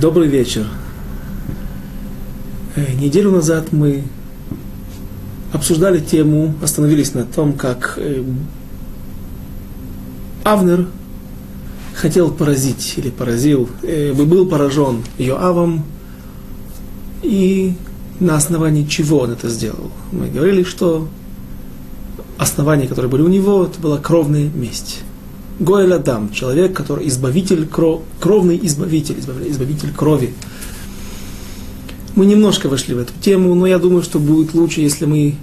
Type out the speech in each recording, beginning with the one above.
Добрый вечер. Э, неделю назад мы обсуждали тему, остановились на том, как э, Авнер хотел поразить или поразил, э, был поражен Йоавом, и на основании чего он это сделал. Мы говорили, что основания, которые были у него, это была кровная месть. Гоэль Адам, человек, который избавитель, кров, кровный избавитель, избавитель крови. Мы немножко вошли в эту тему, но я думаю, что будет лучше, если мы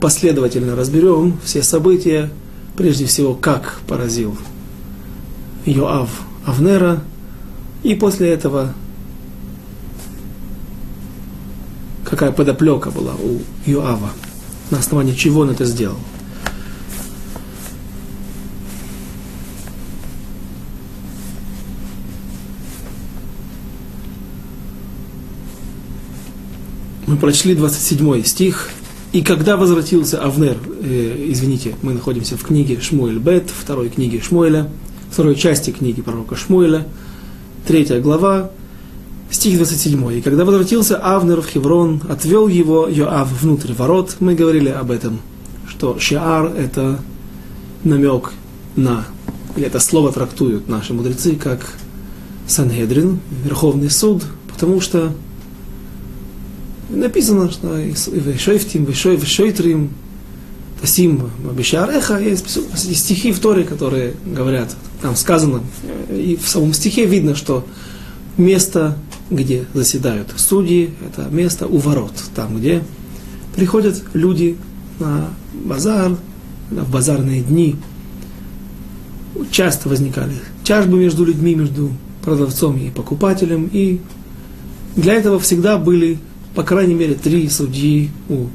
последовательно разберем все события, прежде всего, как поразил Йоав Авнера, и после этого какая подоплека была у Йоава, на основании чего он это сделал. Мы прочли 27 стих. И когда возвратился Авнер, э, извините, мы находимся в книге Шмуэль Бет, второй книге Шмуэля, второй части книги пророка Шмуэля, третья глава, стих 27. И когда возвратился Авнер в Хеврон, отвел его Йоав внутрь ворот, мы говорили об этом, что Шиар – это намек на, или это слово трактуют наши мудрецы как Санхедрин, Верховный суд, потому что написано, что Вешойфтим, Вешойтрим, Тасим, Бешареха, есть стихи в Торе, которые говорят, там сказано, и в самом стихе видно, что место, где заседают судьи, это место у ворот, там, где приходят люди на базар, в базарные дни. Часто возникали тяжбы между людьми, между продавцом и покупателем, и для этого всегда были по крайней мере, три судьи у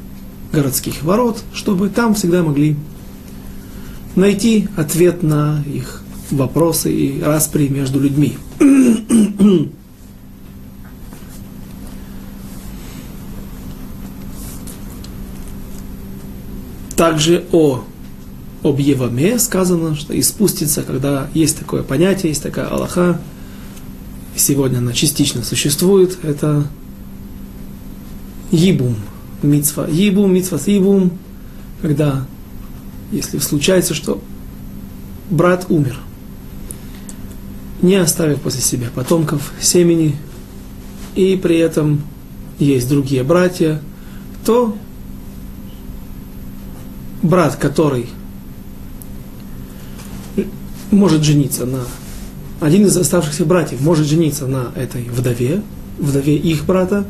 городских ворот, чтобы там всегда могли найти ответ на их вопросы и распри между людьми. Также о об Еваме сказано, что испустится, когда есть такое понятие, есть такая Аллаха, сегодня она частично существует, это Ибум, мицва. Ибум, мицва с ибум, когда, если случается, что брат умер, не оставив после себя потомков, семени, и при этом есть другие братья, то брат, который может жениться на один из оставшихся братьев может жениться на этой вдове, вдове их брата,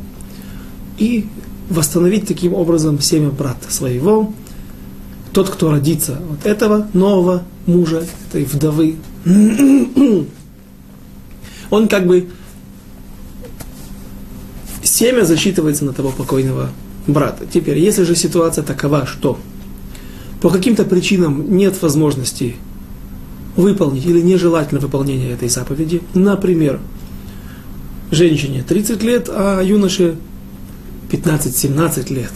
и восстановить таким образом семя брата своего. Тот, кто родится от этого нового мужа, этой вдовы, он как бы семя засчитывается на того покойного брата. Теперь, если же ситуация такова, что по каким-то причинам нет возможности выполнить или нежелательно выполнение этой заповеди, например, женщине 30 лет, а юноше 15-17 лет,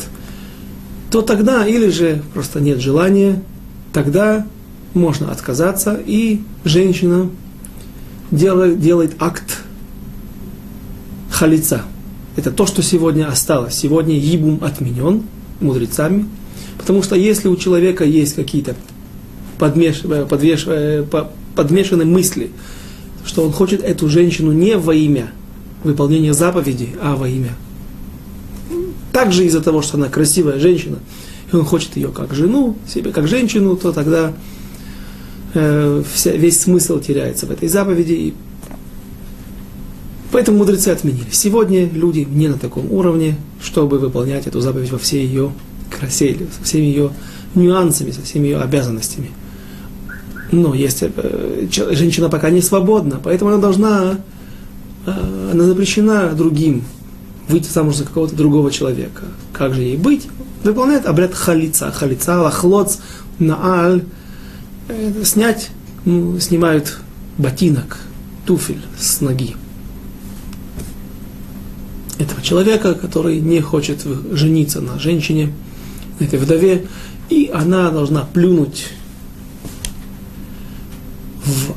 то тогда или же просто нет желания, тогда можно отказаться, и женщина делает, делает акт халица. Это то, что сегодня осталось. Сегодня ибум отменен мудрецами, потому что если у человека есть какие-то подмеш, подвеш, подмешанные мысли, что он хочет эту женщину не во имя выполнения заповеди, а во имя также из-за того, что она красивая женщина, и он хочет ее как жену, себе как женщину, то тогда э, вся, весь смысл теряется в этой заповеди. И поэтому мудрецы отменили. Сегодня люди не на таком уровне, чтобы выполнять эту заповедь во всей ее красе, со всеми ее нюансами, со всеми ее обязанностями. Но если э, женщина пока не свободна, поэтому она должна, э, она запрещена другим выйти замуж за какого-то другого человека. Как же ей быть? Выполняет обряд халица. Халица, лахлоц, нааль. Это снять, ну, снимают ботинок, туфель с ноги этого человека, который не хочет жениться на женщине, на этой вдове, и она должна плюнуть в,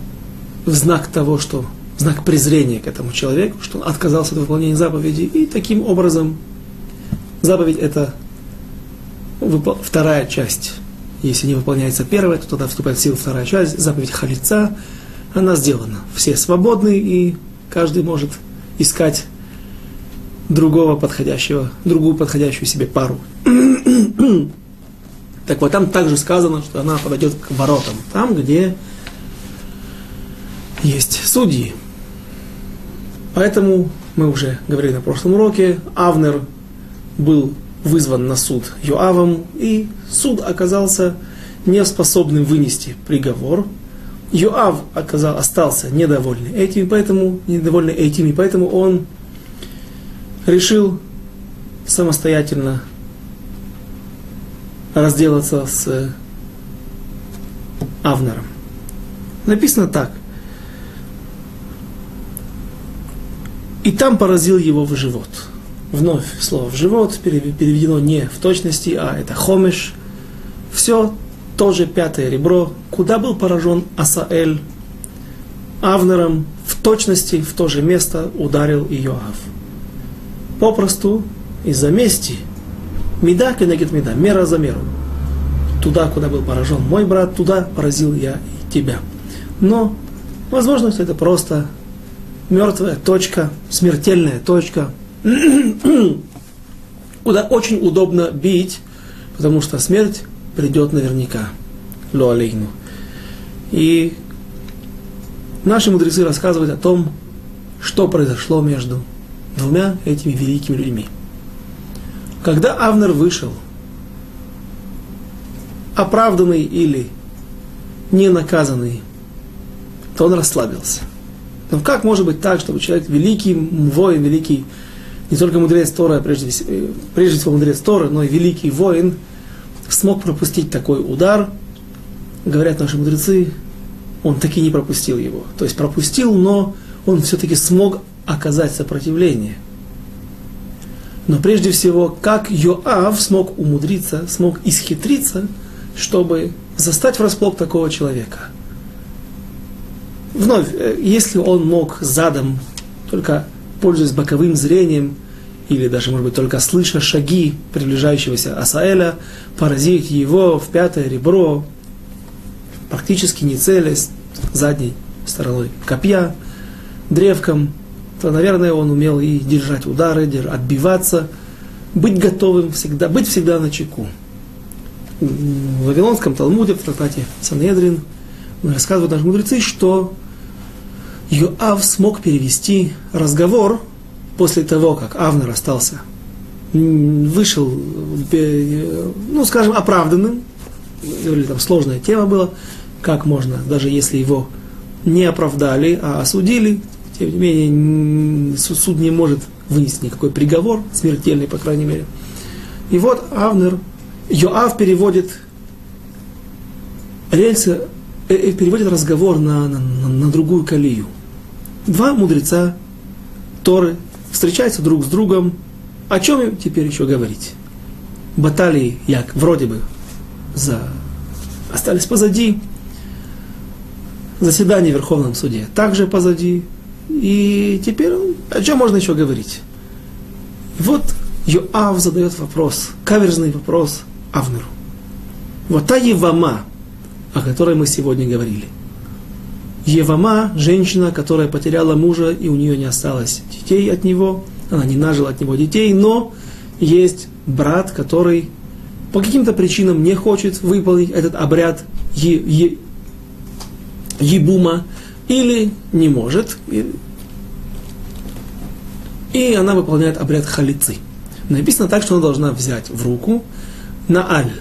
в знак того, что знак презрения к этому человеку, что он отказался от выполнения заповеди, и таким образом заповедь это вторая часть. Если не выполняется первая, то тогда вступает в силу вторая часть, заповедь халица, она сделана. Все свободны, и каждый может искать другого подходящего, другую подходящую себе пару. так вот, там также сказано, что она подойдет к воротам, там, где есть судьи. Поэтому мы уже говорили на прошлом уроке, Авнер был вызван на суд Йоавом, и суд оказался неспособным вынести приговор. Йоав оказал, остался недовольный этим, поэтому, недовольный этим, и поэтому он решил самостоятельно разделаться с Авнером. Написано так. И там поразил его в живот. Вновь слово в живот переведено не в точности, а это хомеш. Все тоже пятое ребро. Куда был поражен Асаэль? Авнером в точности в то же место ударил Иоав. Попросту из-за мести. Меда кенегет меда, мера за меру. Туда, куда был поражен мой брат, туда поразил я и тебя. Но, возможно, что это просто мертвая точка, смертельная точка, куда очень удобно бить, потому что смерть придет наверняка. Луалейну. И наши мудрецы рассказывают о том, что произошло между двумя этими великими людьми. Когда Авнер вышел, оправданный или не наказанный, то он расслабился. Но как может быть так, чтобы человек, великий воин, великий, не только мудрец Тора, а прежде, э, прежде всего мудрец Тора, но и великий воин, смог пропустить такой удар, говорят наши мудрецы, он таки не пропустил его. То есть пропустил, но он все-таки смог оказать сопротивление. Но прежде всего, как Йоав смог умудриться, смог исхитриться, чтобы застать врасплох такого человека – Вновь, э, если он мог задом, только пользуясь боковым зрением, или даже, может быть, только слыша шаги приближающегося Асаэля, поразить его в пятое ребро, практически не целясь задней стороной копья, древком, то, наверное, он умел и держать удары, отбиваться, быть готовым всегда, быть всегда на чеку. В Вавилонском Талмуде, в трактате Санедрин, рассказывают наши мудрецы, что Йоав смог перевести разговор после того, как Авнер остался, вышел, ну, скажем, оправданным, говорили, там сложная тема была, как можно, даже если его не оправдали, а осудили, тем не менее, суд не может вынести никакой приговор, смертельный, по крайней мере. И вот Авнер, Йоав переводит рельсы, э, э, переводит разговор на, на, на другую колею два мудреца Торы встречаются друг с другом. О чем им теперь еще говорить? Баталии, як вроде бы за... остались позади. Заседание в Верховном суде также позади. И теперь о чем можно еще говорить? Вот Йоав задает вопрос, каверзный вопрос Авнеру. Вот та Евама, о которой мы сегодня говорили – Евама, женщина, которая потеряла мужа, и у нее не осталось детей от него, она не нажила от него детей, но есть брат, который по каким-то причинам не хочет выполнить этот обряд е, е, ебума, или не может, и, и она выполняет обряд халицы. Написано так, что она должна взять в руку на аль.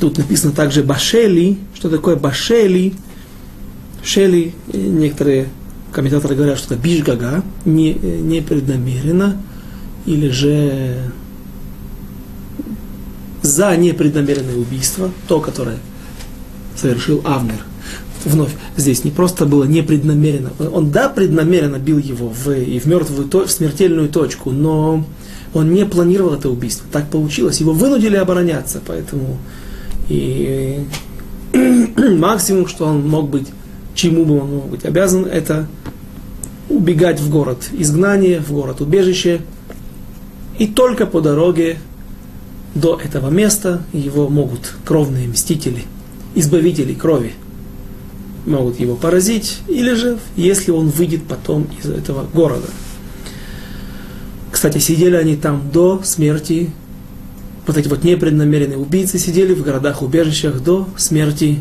Тут написано также башели. Что такое башели? Шели, некоторые комментаторы говорят, что это бишгага, не, непреднамеренно, или же за непреднамеренное убийство, то, которое совершил Авнер. Вновь, здесь не просто было непреднамеренно. Он, да, преднамеренно бил его в, и в мертвую, в смертельную точку, но он не планировал это убийство. Так получилось. Его вынудили обороняться, поэтому и максимум, что он мог быть чему бы он мог быть обязан, это убегать в город изгнания, в город убежище. И только по дороге до этого места его могут кровные мстители, избавители крови, могут его поразить, или же, если он выйдет потом из этого города. Кстати, сидели они там до смерти, вот эти вот непреднамеренные убийцы сидели в городах-убежищах до смерти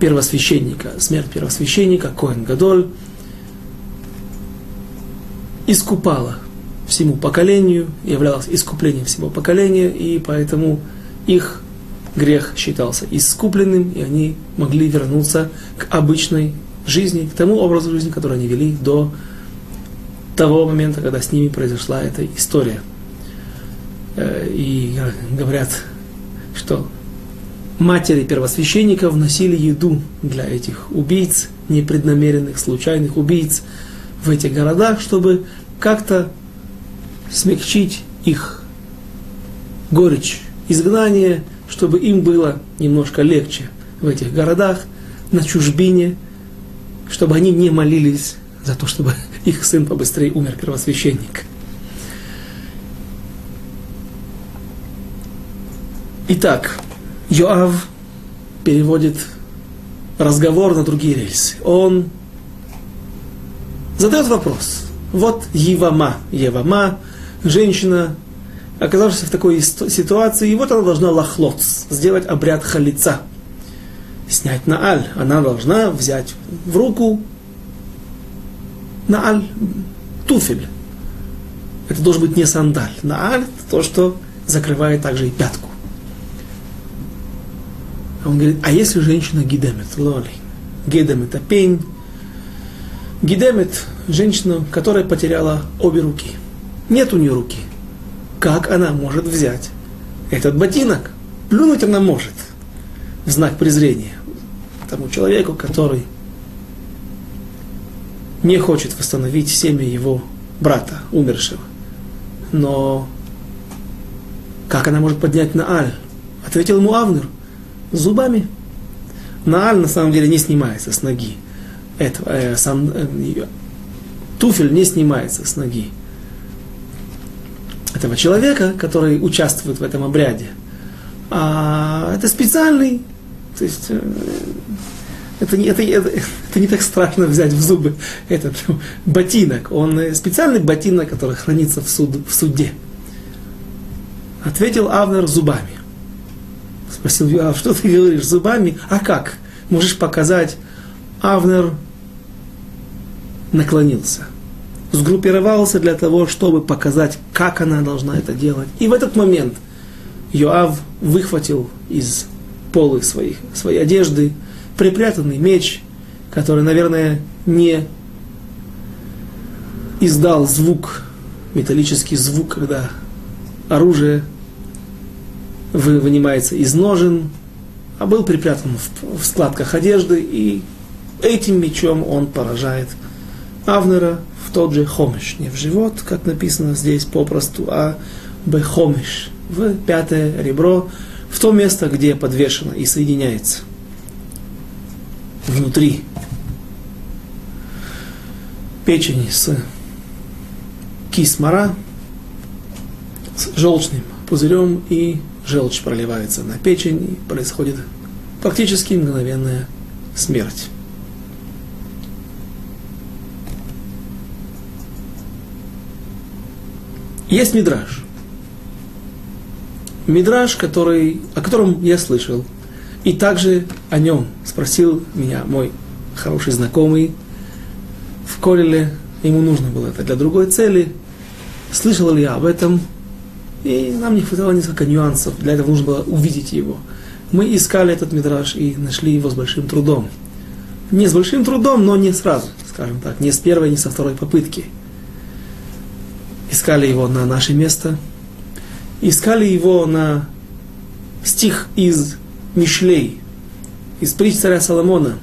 первосвященника. Смерть первосвященника, Коэн Гадоль, искупала всему поколению, являлась искуплением всего поколения, и поэтому их грех считался искупленным, и они могли вернуться к обычной жизни, к тому образу жизни, который они вели до того момента, когда с ними произошла эта история. Э, и говорят, что матери первосвященников носили еду для этих убийц, непреднамеренных, случайных убийц в этих городах, чтобы как-то смягчить их горечь изгнания, чтобы им было немножко легче в этих городах, на чужбине, чтобы они не молились за то, чтобы их сын побыстрее умер, первосвященник. Итак, Йоав переводит разговор на другие рельсы. Он задает вопрос. Вот Евама, Евама, женщина, оказавшись в такой ситуации, и вот она должна лохлоц, сделать обряд халица, снять на аль. Она должна взять в руку на аль туфель. Это должен быть не сандаль. На аль то, что закрывает также и пятку. Он говорит, а если женщина гидемет, лоли, гидем это пень, гидемет женщина, которая потеряла обе руки. Нет у нее руки. Как она может взять этот ботинок? Плюнуть она может в знак презрения тому человеку, который не хочет восстановить семя его брата, умершего. Но как она может поднять на Аль? Ответил ему Авнер – зубами. Нааль на самом деле не снимается с ноги. Это, э, сам, э, туфель не снимается с ноги этого человека, который участвует в этом обряде. А это специальный, то есть э, это, не, это, это, это не так страшно взять в зубы этот ботинок. Он э, специальный ботинок, который хранится в, суд, в суде. Ответил Авнер зубами. Спросил Юав, что ты говоришь зубами? А как? Можешь показать? Авнер наклонился, сгруппировался для того, чтобы показать, как она должна это делать. И в этот момент Йоав выхватил из полы своих, своей одежды припрятанный меч, который, наверное, не издал звук, металлический звук, когда оружие вынимается из ножен, а был припрятан в, складках одежды, и этим мечом он поражает Авнера в тот же хомиш, не в живот, как написано здесь попросту, а бехомиш, в пятое ребро, в то место, где подвешено и соединяется внутри печени с кисмара, с желчным пузырем и желчь проливается на печень, и происходит практически мгновенная смерть. Есть мидраж. Мидраж, который, о котором я слышал, и также о нем спросил меня мой хороший знакомый в Колеле, ему нужно было это для другой цели, слышал ли я об этом, и нам не хватало несколько нюансов, для этого нужно было увидеть его. Мы искали этот мидраж и нашли его с большим трудом. Не с большим трудом, но не сразу, скажем так, не с первой, не со второй попытки. Искали его на наше место, искали его на стих из Мишлей, из притч царя Соломона.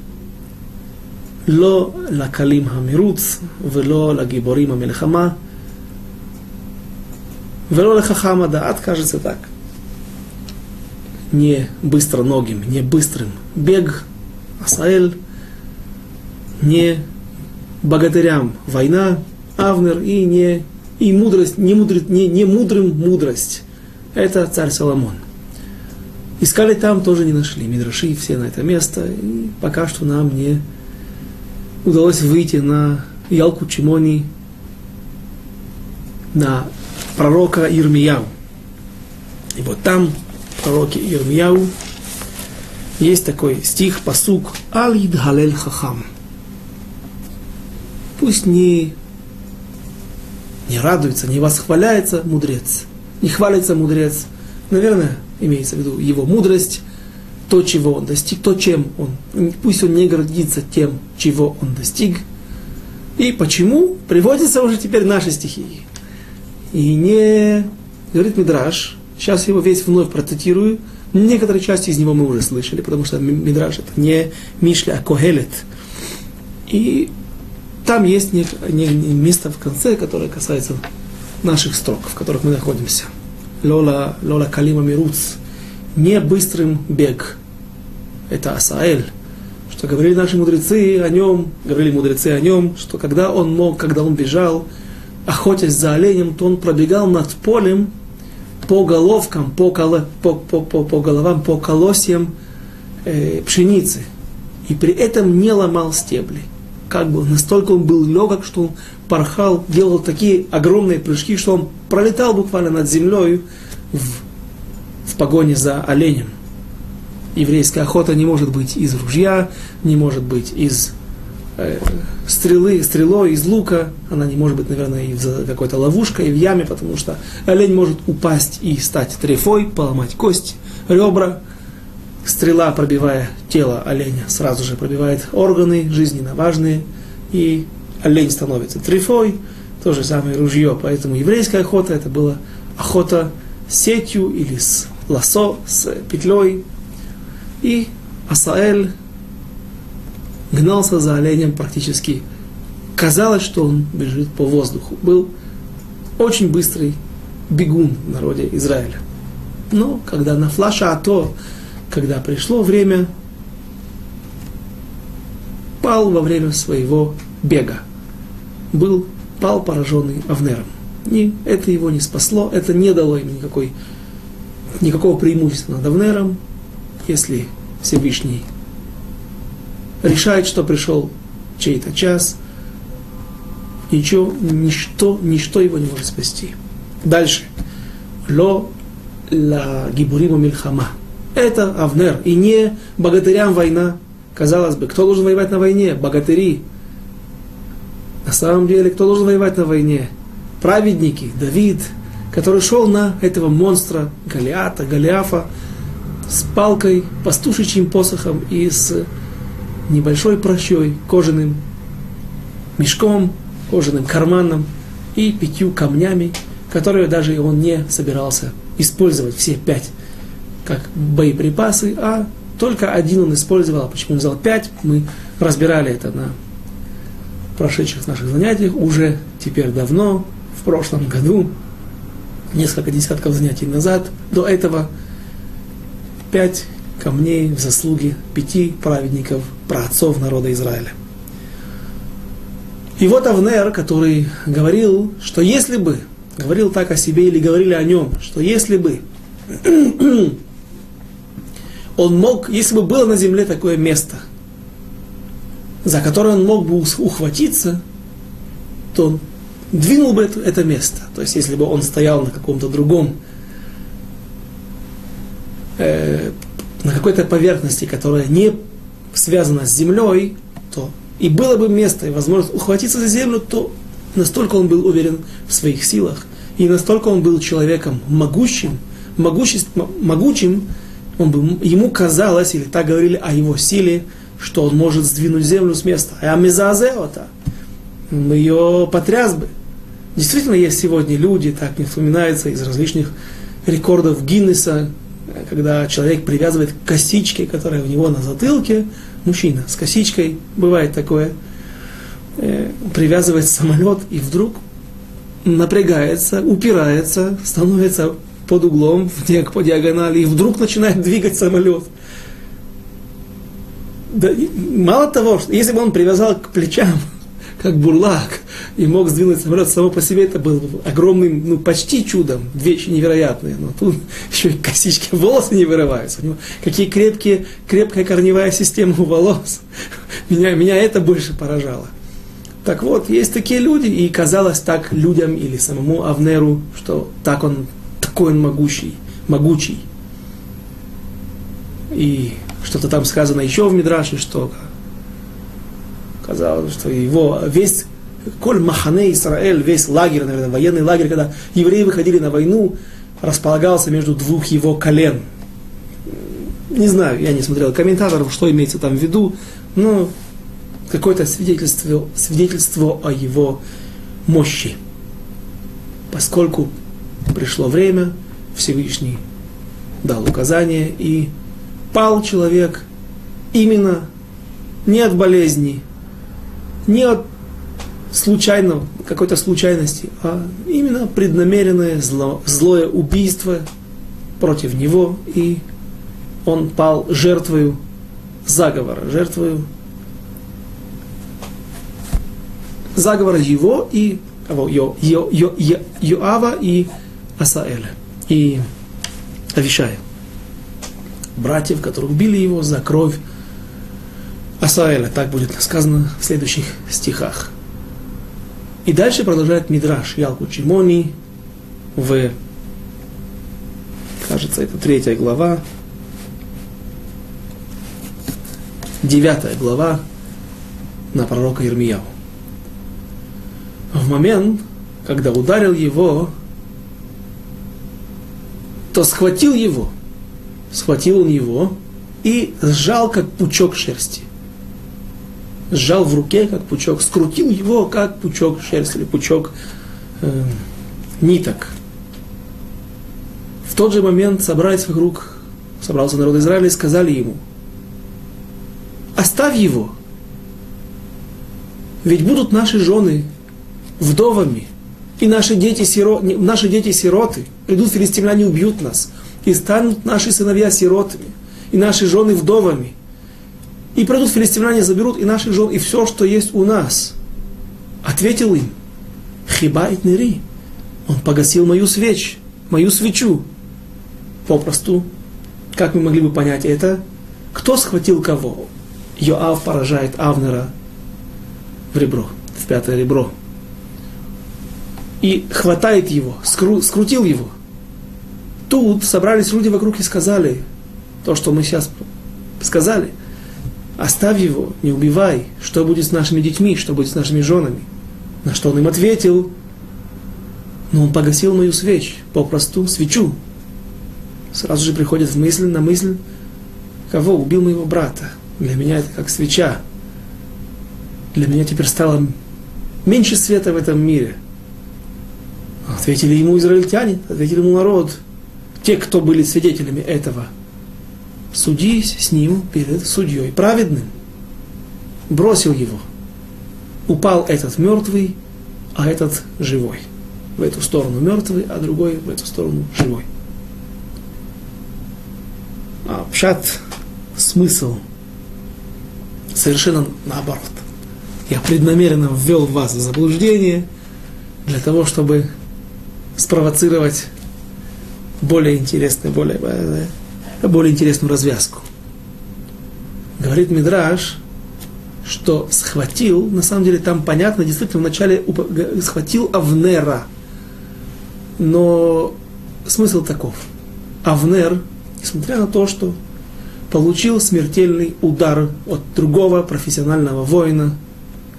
Ло лакалим хамируц, вело лагиборим амельхама, Вело хахама даат, кажется так. Не быстро ногим, не быстрым. Бег, асаэль, не богатырям война, Авнер, и не и мудрость, не, мудрит, не, не мудрым мудрость. Это царь Соломон. Искали там, тоже не нашли. Мидраши все на это место. И пока что нам не удалось выйти на Ялку Чимони, на пророка Ирмияу. И вот там, в пророке Ирмияу, есть такой стих, посук «Алид Галель Хахам». Пусть не, не радуется, не восхваляется мудрец, не хвалится мудрец. Наверное, имеется в виду его мудрость, то, чего он достиг, то, чем он. Пусть он не гордится тем, чего он достиг. И почему? Приводятся уже теперь наши стихи. И не, говорит Мидраш, сейчас его весь вновь процитирую, некоторые части из него мы уже слышали, потому что Мидраш это не Мишля, а Когелет. И там есть не, не, не место в конце, которое касается наших строк, в которых мы находимся. Лола, Лола Калима Мируц. Не быстрым бег. Это Асаэль. Что говорили наши мудрецы о нем, говорили мудрецы о нем, что когда он мог, когда он бежал, охотясь за оленем, то он пробегал над полем по головкам, по, коло, по, по, по, по головам, по колосьям э, пшеницы. И при этом не ломал стебли. Как бы настолько он был легок, что он порхал, делал такие огромные прыжки, что он пролетал буквально над землей в, в погоне за оленем. Еврейская охота не может быть из ружья, не может быть из стрелы, стрелой, из лука, она не может быть, наверное, из какой-то ловушкой, в яме, потому что олень может упасть и стать трефой, поломать кости, ребра. Стрела, пробивая тело оленя, сразу же пробивает органы жизненно важные, и олень становится трефой, то же самое ружье. Поэтому еврейская охота это была охота сетью или с лосо, с петлей. И Асаэль гнался за оленем практически. Казалось, что он бежит по воздуху. Был очень быстрый бегун в народе Израиля. Но когда на флаша АТО, когда пришло время, пал во время своего бега был, пал пораженный Авнером. И это его не спасло, это не дало ему никакой, никакого преимущества над Авнером, если Всевышний решает, что пришел чей-то час, ничего, ничто, ничто его не может спасти. Дальше. Ло ла гибуриму мильхама. Это Авнер, и не богатырям война. Казалось бы, кто должен воевать на войне? Богатыри. На самом деле, кто должен воевать на войне? Праведники, Давид, который шел на этого монстра Голиата, Голиафа, с палкой, пастушечьим посохом и с небольшой прощой, кожаным мешком, кожаным карманом и пятью камнями, которые даже он не собирался использовать. Все пять как боеприпасы, а только один он использовал. А почему он взял пять, мы разбирали это на прошедших наших занятиях уже теперь давно, в прошлом году, несколько десятков занятий назад, до этого пять камней в заслуги пяти праведников, праотцов народа Израиля. И вот Авнер, который говорил, что если бы, говорил так о себе или говорили о нем, что если бы он мог, если бы было на земле такое место – за который он мог бы ухватиться, то он двинул бы это, это место. То есть, если бы он стоял на каком-то другом, э, на какой-то поверхности, которая не связана с землей, то и было бы место и возможность ухватиться за землю, то настолько он был уверен в своих силах, и настолько он был человеком могущим, могучим, он бы, ему казалось, или так говорили о его силе, что он может сдвинуть землю с места. А мезазеота, он ее потряс бы. Действительно, есть сегодня люди, так не вспоминается, из различных рекордов Гиннеса, когда человек привязывает косички, которые у него на затылке, мужчина с косичкой, бывает такое, э, привязывает самолет и вдруг напрягается, упирается, становится под углом, по диагонали, и вдруг начинает двигать самолет – да, мало того, что если бы он привязал к плечам как бурлак, и мог сдвинуть самолет само по себе, это было огромным, ну, почти чудом, вещи невероятные. Но тут еще и косички, волосы не вырываются. У него какие крепкие, крепкая корневая система у волос. Меня, меня это больше поражало. Так вот, есть такие люди, и казалось так людям или самому Авнеру, что так он, такой он могучий, могучий. И что-то там сказано еще в Мидраше, что казалось, что его весь Коль Махане Израиль, весь лагерь, наверное, военный лагерь, когда евреи выходили на войну, располагался между двух его колен. Не знаю, я не смотрел комментаторов, что имеется там в виду, но какое-то свидетельство, свидетельство о его мощи. Поскольку пришло время, Всевышний дал указание, и пал человек именно не от болезни, не от случайного, какой-то случайности, а именно преднамеренное зло, злое убийство против него, и он пал жертвою заговора, жертвою заговора его и кого? Йо, Йо, Йо, Йо, Йоава и Асаэля, и Авишая, братьев, которые убили его за кровь Асаэля, так будет сказано в следующих стихах. И дальше продолжает Мидраш Ялку Чимони в, кажется, это третья глава, девятая глава на пророка Ирмияу. В момент, когда ударил его, то схватил его, схватил он его и сжал, как пучок шерсти сжал в руке, как пучок, скрутил его, как пучок шерсти или пучок э, ниток. В тот же момент собрались вокруг, собрался народ Израиля и сказали ему, оставь его, ведь будут наши жены вдовами, и наши дети, сиро... наши дети сироты, придут филистимляне, убьют нас, и станут наши сыновья сиротами, и наши жены вдовами. И придут филистимляне, заберут и наших жен, и все, что есть у нас. Ответил им, хиба и нери. Он погасил мою свеч, мою свечу. Попросту, как мы могли бы понять это? Кто схватил кого? Йоав поражает Авнера в ребро, в пятое ребро. И хватает его, скру, скрутил его. Тут собрались люди вокруг и сказали то, что мы сейчас сказали – оставь его, не убивай, что будет с нашими детьми, что будет с нашими женами. На что он им ответил, но он погасил мою свечь, попросту свечу. Сразу же приходит в мысль, на мысль, кого убил моего брата. Для меня это как свеча. Для меня теперь стало меньше света в этом мире. Ответили ему израильтяне, ответили ему народ. Те, кто были свидетелями этого – судись с ним перед судьей праведным. Бросил его. Упал этот мертвый, а этот живой. В эту сторону мертвый, а другой в эту сторону живой. А пшат, смысл совершенно наоборот. Я преднамеренно ввел вас в заблуждение для того, чтобы спровоцировать более интересное, более э, более интересную развязку. Говорит Мидраш, что схватил, на самом деле там понятно, действительно вначале схватил Авнера. Но смысл таков. Авнер, несмотря на то, что получил смертельный удар от другого профессионального воина,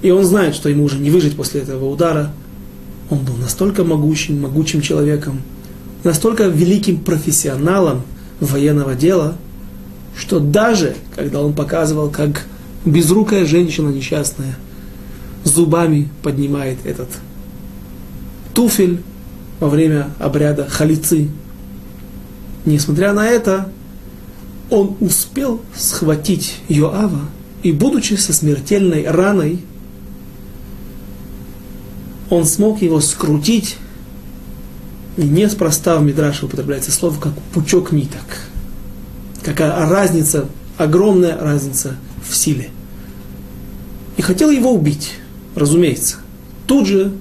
и он знает, что ему уже не выжить после этого удара, он был настолько могучим, могучим человеком, настолько великим профессионалом, военного дела, что даже когда он показывал, как безрукая женщина несчастная зубами поднимает этот туфель во время обряда халицы, несмотря на это, он успел схватить Йоава, и будучи со смертельной раной, он смог его скрутить и неспроста в Мидраше употребляется слово как пучок ниток. Какая разница, огромная разница в силе. И хотел его убить. разумеется. Тут же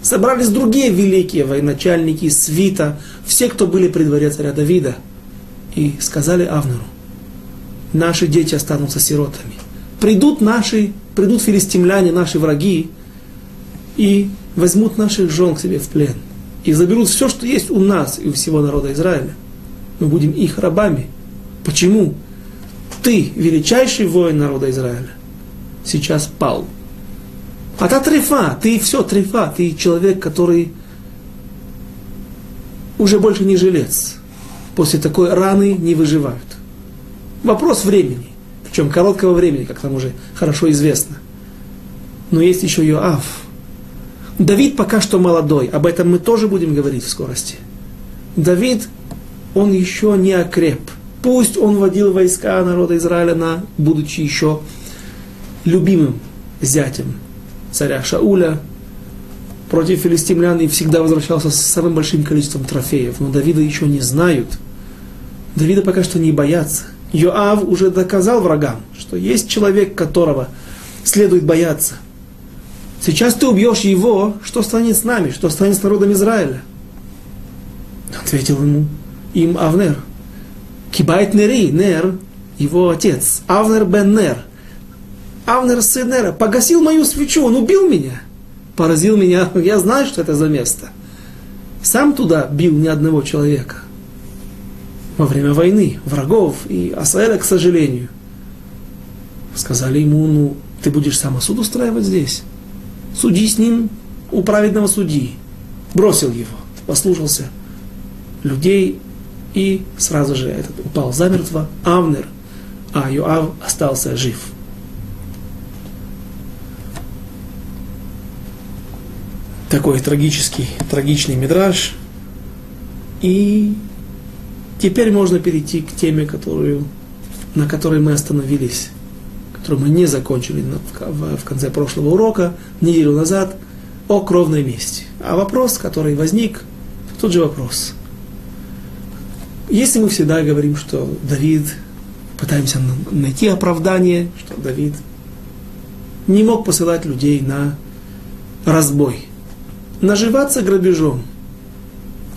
собрались другие великие военачальники, свита, все, кто были при дворе царя Давида, и сказали Авнеру, наши дети останутся сиротами. Придут наши, придут филистимляне, наши враги, и возьмут наших жен к себе в плен. И заберут все, что есть у нас и у всего народа Израиля. Мы будем их рабами. Почему? Ты, величайший воин народа Израиля, сейчас пал. А та трефа, ты все трефа, ты человек, который уже больше не жилец. После такой раны не выживают. Вопрос времени, причем короткого времени, как нам уже хорошо известно. Но есть еще Йоав. Давид пока что молодой, об этом мы тоже будем говорить в скорости. Давид, он еще не окреп. Пусть он водил войска народа Израиля, на, будучи еще любимым зятем царя Шауля, против филистимлян и всегда возвращался с самым большим количеством трофеев. Но Давида еще не знают. Давида пока что не боятся. Йоав уже доказал врагам, что есть человек, которого следует бояться. Сейчас ты убьешь его, что станет с нами, что станет с народом Израиля? Ответил ему им Авнер. Кибайт Нери, Нер, его отец. Авнер бен Нер – Авнер сын Нера погасил мою свечу, он убил меня. Поразил меня, я знаю, что это за место. Сам туда бил ни одного человека. Во время войны, врагов и Асаэля, к сожалению. Сказали ему, ну, ты будешь сам суд устраивать здесь. Суди с ним у праведного судьи. Бросил его, послушался людей и сразу же этот упал замертво. Авнер, а Йоав остался жив. такой трагический, трагичный мидраж. И теперь можно перейти к теме, которую, на которой мы остановились, которую мы не закончили в, конце прошлого урока, неделю назад, о кровной мести. А вопрос, который возник, тот же вопрос. Если мы всегда говорим, что Давид, пытаемся найти оправдание, что Давид не мог посылать людей на разбой, наживаться грабежом.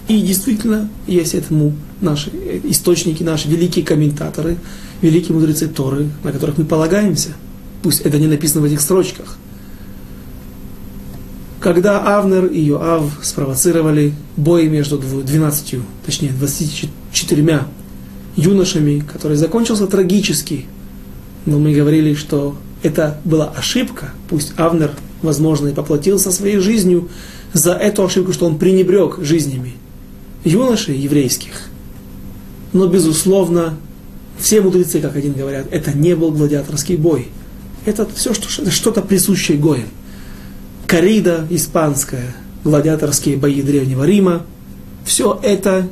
И действительно, есть этому наши источники, наши великие комментаторы, великие мудрецы Торы, на которых мы полагаемся. Пусть это не написано в этих строчках. Когда Авнер и Йоав спровоцировали бой между 12, точнее 24 юношами, который закончился трагически, но мы говорили, что это была ошибка, пусть Авнер, возможно, и поплатился своей жизнью, за эту ошибку, что он пренебрег жизнями юношей еврейских. Но, безусловно, все мудрецы, как один говорят, это не был гладиаторский бой. Это все что, что-то присущее Гоям. Корида испанская, гладиаторские бои Древнего Рима, все это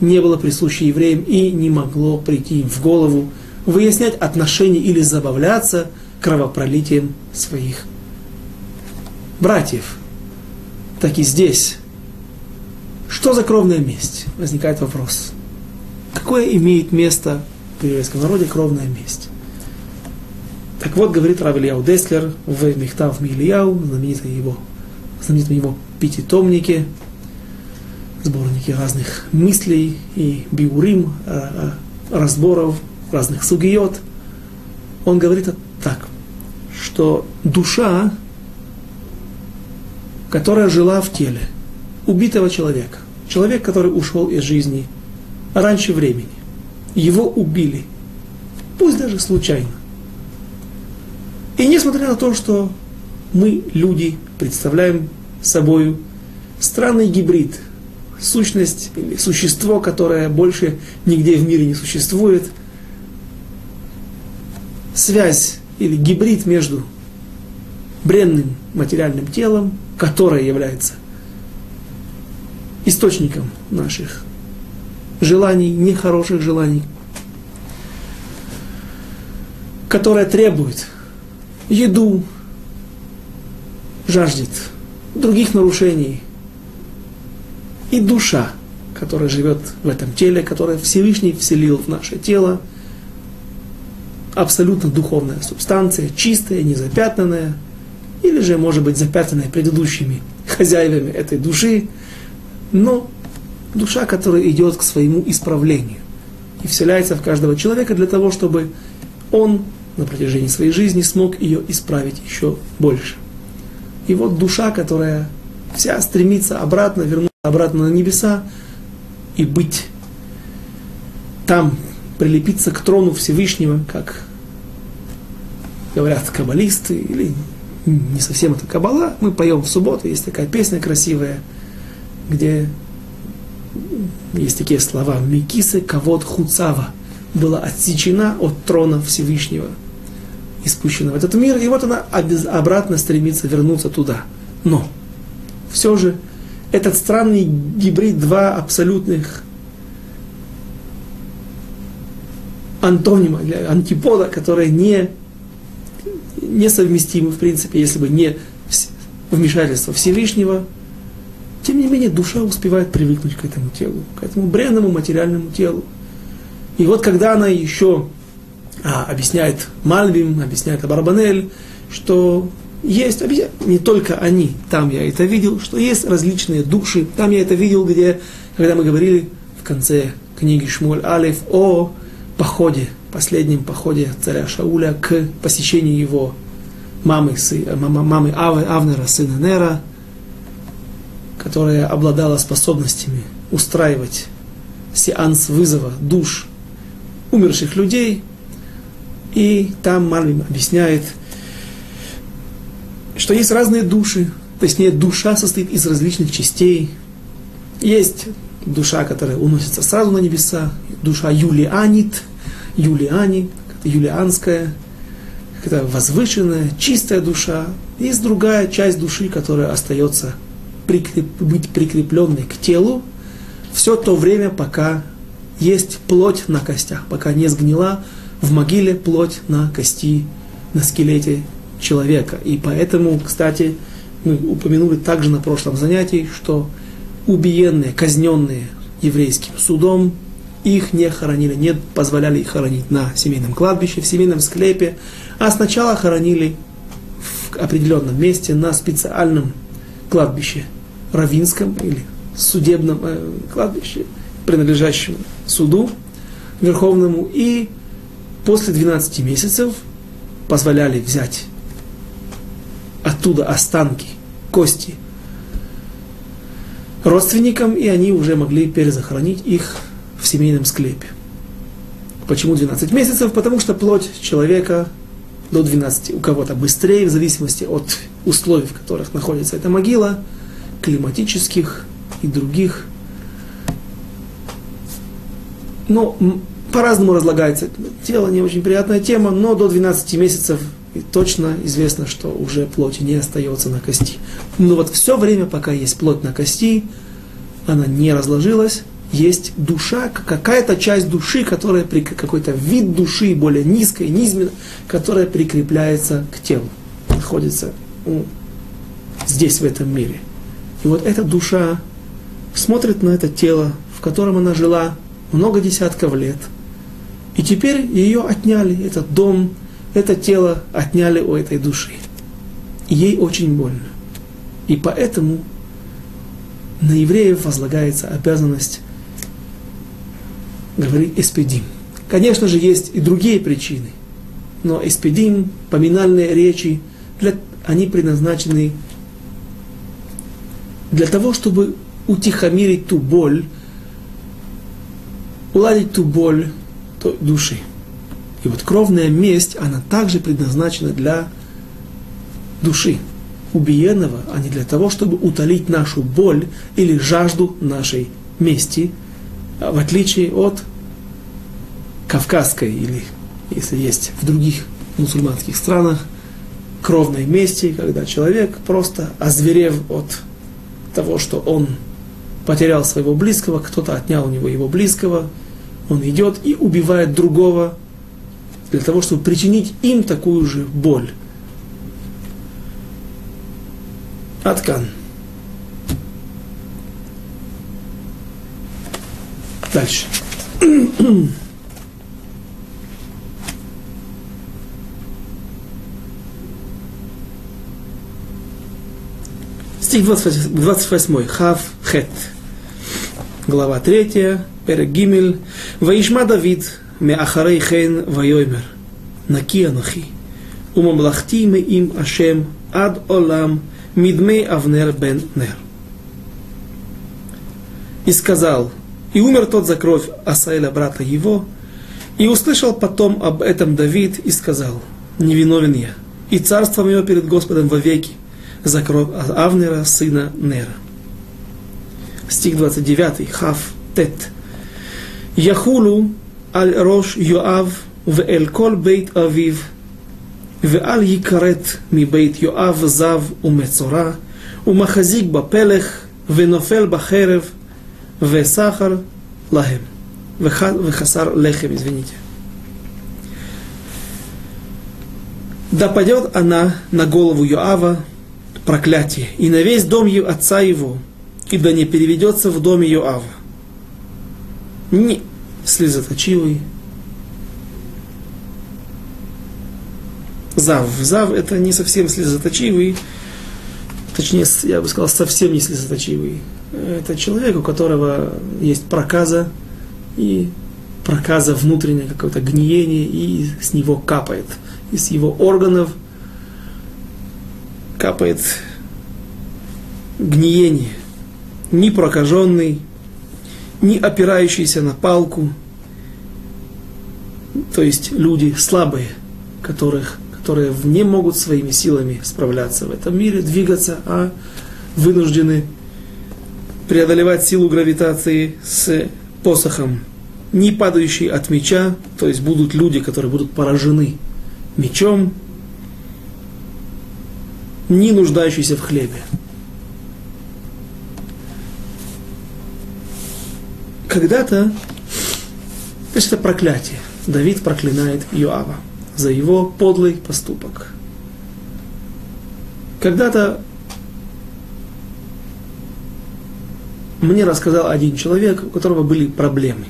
не было присуще евреям и не могло прийти им в голову выяснять отношения или забавляться кровопролитием своих братьев так и здесь. Что за кровная месть? Возникает вопрос. Какое имеет место в еврейском народе кровная месть? Так вот, говорит Рав Ильяу Деслер в Мехтав Мильяу, знаменитом его, знаменитом его пятитомнике, сборнике разных мыслей и биурим, э, э, разборов разных сугиот. Он говорит так, что душа которая жила в теле убитого человека. Человек, который ушел из жизни раньше времени. Его убили. Пусть даже случайно. И несмотря на то, что мы, люди, представляем собой странный гибрид, сущность или существо, которое больше нигде в мире не существует, связь или гибрид между бренным материальным телом которая является источником наших желаний, нехороших желаний, которая требует еду, жаждет других нарушений, и душа, которая живет в этом теле, которая Всевышний вселил в наше тело, абсолютно духовная субстанция, чистая, незапятнанная – или же, может быть, запятнанная предыдущими хозяевами этой души, но душа, которая идет к своему исправлению и вселяется в каждого человека для того, чтобы он на протяжении своей жизни смог ее исправить еще больше. И вот душа, которая вся стремится обратно, вернуться обратно на небеса и быть там, прилепиться к трону Всевышнего, как говорят каббалисты, или не совсем это каббала, мы поем в субботу, есть такая песня красивая, где есть такие слова «Микисы кавод хуцава» была отсечена от трона Всевышнего и спущена в этот мир, и вот она обратно стремится вернуться туда. Но все же этот странный гибрид, два абсолютных антонима, антипода, которые не, несовместимы, в принципе, если бы не вмешательство Всевышнего, тем не менее душа успевает привыкнуть к этому телу, к этому бренному материальному телу. И вот когда она еще а, объясняет Мальбим, объясняет Абарбанель, что есть, не только они, там я это видел, что есть различные души, там я это видел, где, когда мы говорили в конце книги Шмуль Алиф о походе, последнем походе царя Шауля к посещению его мамы, мамы Авнера, сына Нера, которая обладала способностями устраивать сеанс вызова душ умерших людей. И там Мальбим объясняет, что есть разные души, то есть нет, душа состоит из различных частей. Есть душа, которая уносится сразу на небеса, душа Юлианит, Юлиани, юлианская, это возвышенная, чистая душа. Есть другая часть души, которая остается прикреп, быть прикрепленной к телу все то время, пока есть плоть на костях, пока не сгнила в могиле плоть на кости, на скелете человека. И поэтому, кстати, мы упомянули также на прошлом занятии, что убиенные, казненные еврейским судом, их не хоронили, не позволяли их хоронить на семейном кладбище, в семейном склепе, а сначала хоронили в определенном месте на специальном кладбище, равинском или судебном э, кладбище, принадлежащем суду верховному, и после 12 месяцев позволяли взять оттуда останки, кости родственникам, и они уже могли перезахоронить их в семейном склепе. Почему 12 месяцев? Потому что плоть человека до 12, у кого-то быстрее, в зависимости от условий, в которых находится эта могила, климатических и других. Но по-разному разлагается тело, не очень приятная тема, но до 12 месяцев точно известно, что уже плоти не остается на кости. Но вот все время, пока есть плоть на кости, она не разложилась, есть душа, какая-то часть души, которая, какой-то вид души более низкой, низменной, которая прикрепляется к телу, находится здесь, в этом мире. И вот эта душа смотрит на это тело, в котором она жила много десятков лет, и теперь ее отняли, этот дом, это тело отняли у этой души. И ей очень больно. И поэтому на евреев возлагается обязанность говорит эспедим. Конечно же, есть и другие причины, но эспедим, поминальные речи, для, они предназначены для того, чтобы утихомирить ту боль, уладить ту боль души. И вот кровная месть, она также предназначена для души убиенного, а не для того, чтобы утолить нашу боль или жажду нашей мести – в отличие от кавказской или, если есть в других мусульманских странах, кровной мести, когда человек просто озверев от того, что он потерял своего близкого, кто-то отнял у него его близкого, он идет и убивает другого для того, чтобы причинить им такую же боль. Аткан. Дальше. Стих 28, 28. Хав Хет. Глава 3. Перек Гимель. Ваишма Давид. Меахарей хен вайоймер. Наки анахи. Умамлахти ме им Ашем ад олам мидмей авнер бен нер. И сказал, и умер тот за кровь Асаэля, брата его, и услышал потом об этом Давид и сказал, невиновен я, и царство мое перед Господом вовеки, за кровь Авнера, сына Нера. Стих 29, Хав Тет. Яхулу аль рош Йоав в эль кол бейт авив ואל ייכרת מבית יואב זב ומצורע, ומחזיק בפלך, ונופל בחרב, וסחר להם, וחסר לחם, извините. Да падет она на голову Йоава проклятие, и на весь дом отца его, и да не переведется в доме Йоава. Ни слезоточивый, Зав. Зав это не совсем слезоточивый, точнее, я бы сказал, совсем не слезоточивый. Это человек, у которого есть проказа, и проказа внутреннее какое-то гниение, и с него капает. Из его органов капает гниение. Ни прокаженный, ни опирающийся на палку. То есть люди слабые, которых которые не могут своими силами справляться в этом мире, двигаться, а вынуждены преодолевать силу гравитации с посохом, не падающий от меча, то есть будут люди, которые будут поражены мечом, не нуждающиеся в хлебе. Когда-то, то есть это проклятие, Давид проклинает Иоава за его подлый поступок. Когда-то мне рассказал один человек, у которого были проблемы.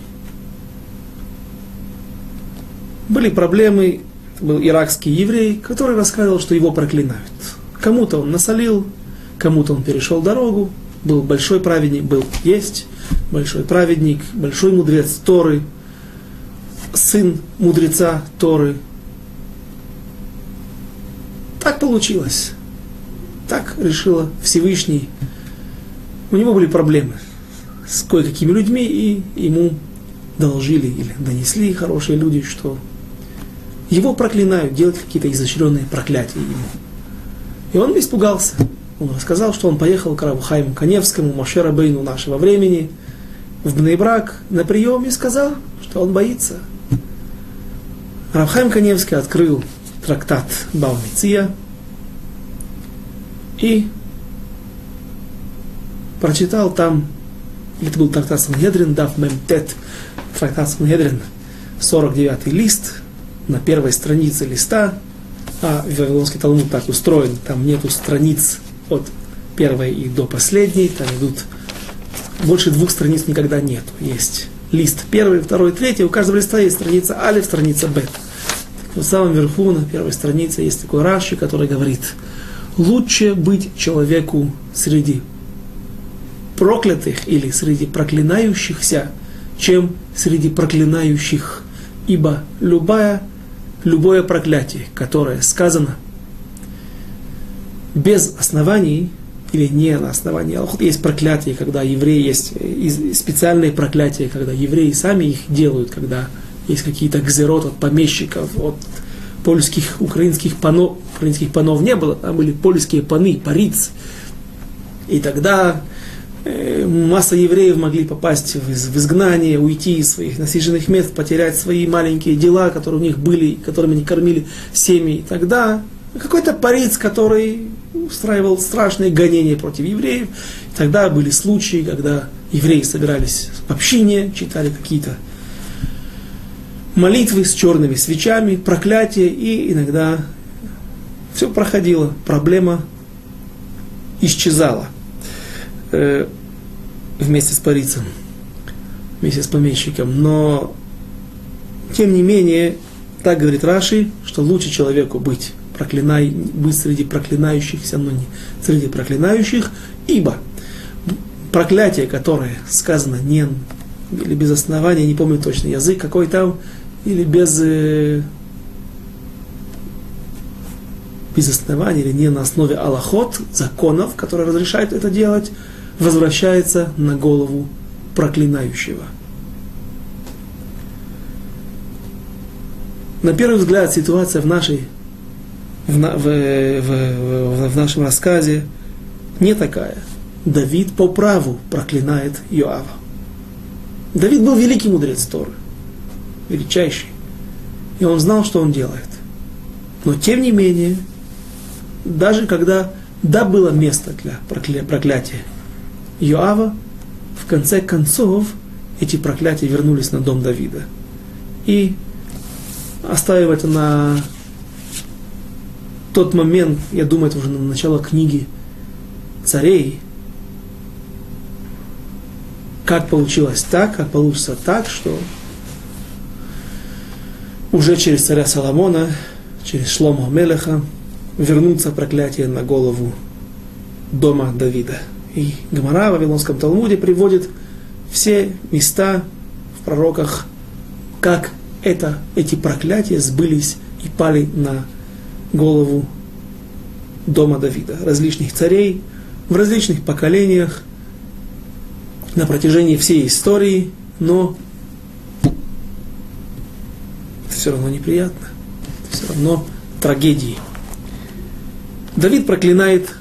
Были проблемы, это был иракский еврей, который рассказывал, что его проклинают. Кому-то он насолил, кому-то он перешел дорогу, был большой праведник, был есть большой праведник, большой мудрец Торы, сын мудреца Торы, так получилось. Так решила Всевышний. У него были проблемы с кое-какими людьми, и ему доложили или донесли хорошие люди, что его проклинают, делать какие-то изощренные проклятия ему. И он испугался. Он рассказал, что он поехал к Рабхайму Каневскому, Машера Бейну нашего времени, в Бнейбрак на прием и сказал, что он боится. Рабхайм Каневский открыл трактат Баумиция и прочитал там, это был трактат Сангедрин, Дав Мемтет, трактат Сангедрин, 49 лист, на первой странице листа, а Вавилонский Талмуд так устроен, там нету страниц от первой и до последней, там идут больше двух страниц никогда нету. Есть лист первый, второй, третий, у каждого листа есть страница Алиф, страница Бет. В самом верху, на первой странице, есть такой Раши, который говорит, лучше быть человеку среди проклятых или среди проклинающихся, чем среди проклинающих. Ибо любая, любое проклятие, которое сказано без оснований, или не на основании. Есть проклятие, когда евреи есть специальные проклятия, когда евреи сами их делают, когда есть какие-то гзерот от помещиков, от польских, украинских панов, украинских панов не было, там были польские паны, парицы. И тогда масса евреев могли попасть в, изгнание, уйти из своих насиженных мест, потерять свои маленькие дела, которые у них были, которыми они кормили семьи. И тогда какой-то париц, который устраивал страшные гонения против евреев. Тогда были случаи, когда евреи собирались в общине, читали какие-то молитвы с черными свечами, проклятие, и иногда все проходило, проблема исчезала э, вместе с парицем, вместе с помещиком. Но, тем не менее, так говорит Раши, что лучше человеку быть проклинай, быть среди проклинающихся, но не среди проклинающих, ибо проклятие, которое сказано не или без основания, не помню точно язык какой там, или без, э, без основания, или не на основе аллахот, законов, которые разрешают это делать, возвращается на голову проклинающего. На первый взгляд ситуация в нашей в, в, в, в, нашем рассказе не такая. Давид по праву проклинает Иоава. Давид был великий мудрец Торы, величайший. И он знал, что он делает. Но тем не менее, даже когда да было место для прокля- проклятия Иоава, в конце концов эти проклятия вернулись на дом Давида. И оставив это на тот момент, я думаю, это уже на начало книги царей, как получилось так, как получится так, что уже через царя Соломона, через Шлома Мелеха, вернутся проклятия на голову дома Давида. И Гамара в Вавилонском Талмуде приводит все места в пророках, как это, эти проклятия сбылись и пали на голову дома Давида, различных царей, в различных поколениях, на протяжении всей истории, но это все равно неприятно, это все равно трагедии. Давид проклинает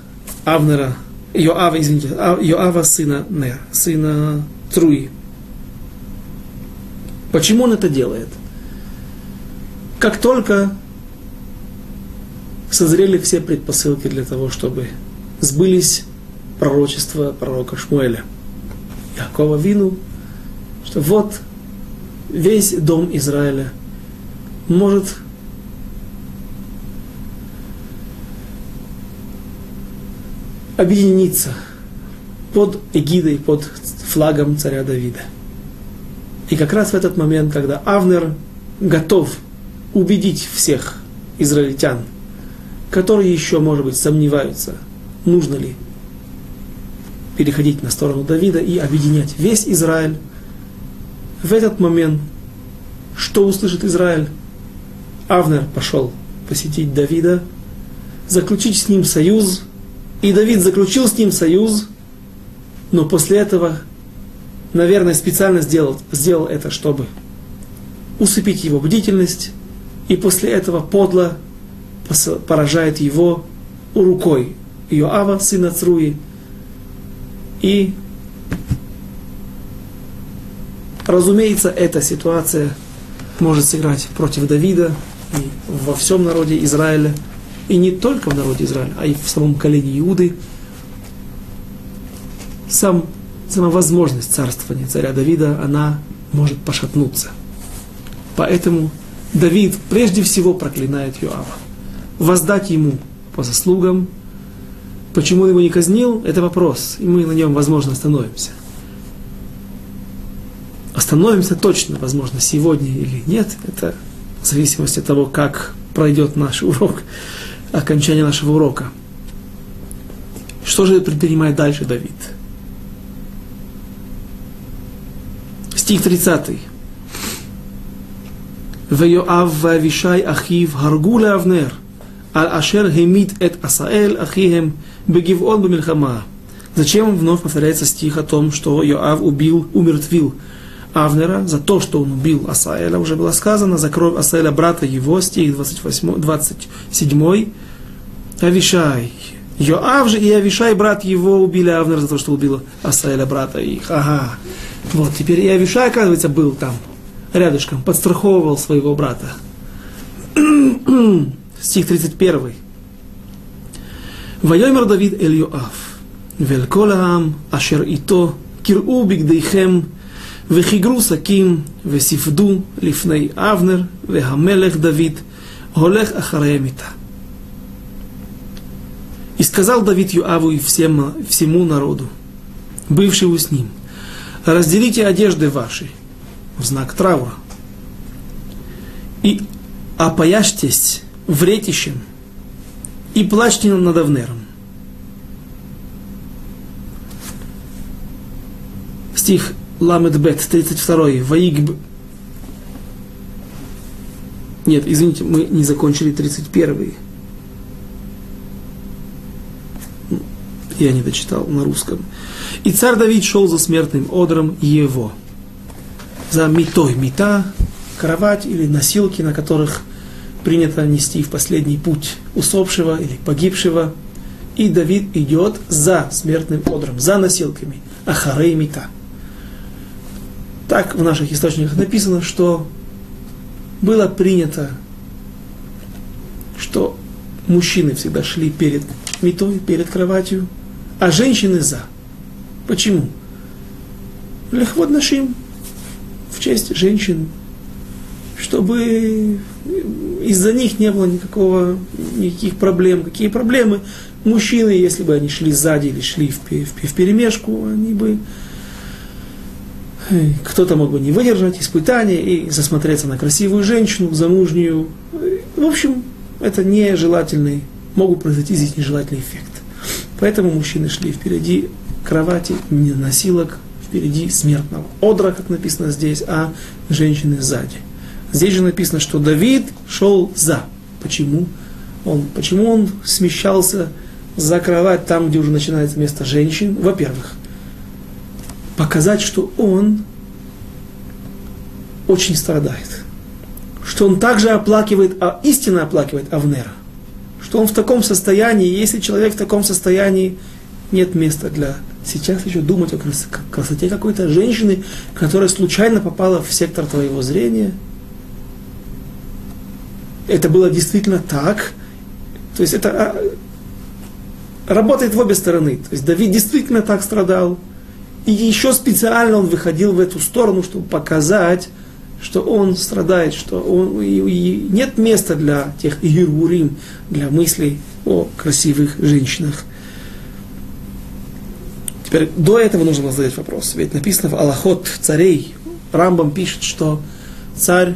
Авнера, Йоава, извините, а, Йоава сына Нер, сына Труи. Почему он это делает? Как только созрели все предпосылки для того, чтобы сбылись пророчества пророка Шмуэля. Якова Вину, что вот весь дом Израиля может объединиться под эгидой, под флагом царя Давида. И как раз в этот момент, когда Авнер готов убедить всех израильтян – которые еще, может быть, сомневаются, нужно ли переходить на сторону Давида и объединять весь Израиль. В этот момент, что услышит Израиль? Авнер пошел посетить Давида, заключить с ним союз, и Давид заключил с ним союз, но после этого, наверное, специально сделал, сделал это, чтобы усыпить его бдительность, и после этого подло поражает его рукой Иоава, сына Цруи, и разумеется, эта ситуация может сыграть против Давида и во всем народе Израиля, и не только в народе Израиля, а и в самом колене Иуды. Сам, сама возможность царствования царя Давида, она может пошатнуться. Поэтому Давид прежде всего проклинает Иоава воздать ему по заслугам. Почему он его не казнил, это вопрос, и мы на нем, возможно, остановимся. Остановимся точно, возможно, сегодня или нет, это в зависимости от того, как пройдет наш урок, окончания нашего урока. Что же предпринимает дальше Давид? Стих 30. Веоав вавишай ахив харгуля авнер, аль ашер хемит эт асаэль ахием бегивон бамильхама. Зачем вновь повторяется стих о том, что Йоав убил, умертвил Авнера за то, что он убил Асаэля, уже было сказано, за кровь Асаэля брата его, стих 28, 27, Авишай. Йоав же и Авишай, брат его, убили Авнера за то, что убил Асаэля, брата их. Ага. Вот, теперь и Авишай, оказывается, был там, рядышком, подстраховывал своего брата. стих 31. Вайомер Давид Эль Йоав. Вельколаам, Ашер Ито, кирубик дейхем. וחיגרו שקים, וספדו לפני אבנר, והמלך דוד הולך אחריהם איתה. И сказал Давид Юаву и всем, всему народу, бывшему с ним, разделите одежды ваши в знак траура и опояжьтесь вретищем И плачьте над Авнером. Стих Ламед Бет, 32. Ваиг... Нет, извините, мы не закончили 31. Я не дочитал на русском. И царь Давид шел за смертным одром его. За метой. Мета, кровать или носилки, на которых принято нести в последний путь усопшего или погибшего. И Давид идет за смертным одром, за носилками. Ахарей мета. Так в наших источниках написано, что было принято, что мужчины всегда шли перед метой, перед кроватью, а женщины за. Почему? Лехвод нашим в честь женщин, чтобы из-за них не было никакого, никаких проблем. Какие проблемы? Мужчины, если бы они шли сзади или шли в, в, в перемешку, они бы кто-то мог бы не выдержать испытания и засмотреться на красивую женщину, замужнюю. В общем, это нежелательный, могут произойти здесь нежелательный эффект. Поэтому мужчины шли впереди кровати, не носилок, впереди смертного одра, как написано здесь, а женщины сзади. Здесь же написано, что Давид шел за. Почему? Он, почему он смещался за кровать там, где уже начинается место женщин? Во-первых, показать, что он очень страдает. Что он также оплакивает, а истинно оплакивает Авнера. Что он в таком состоянии, если человек в таком состоянии, нет места для сейчас еще думать о красоте какой-то женщины, которая случайно попала в сектор твоего зрения. Это было действительно так. То есть это а, работает в обе стороны. То есть Давид действительно так страдал. И еще специально он выходил в эту сторону, чтобы показать, что он страдает, что он, и, и нет места для тех ирурим, для мыслей о красивых женщинах. Теперь до этого нужно задать вопрос. Ведь написано в Аллахот царей, Рамбам пишет, что царь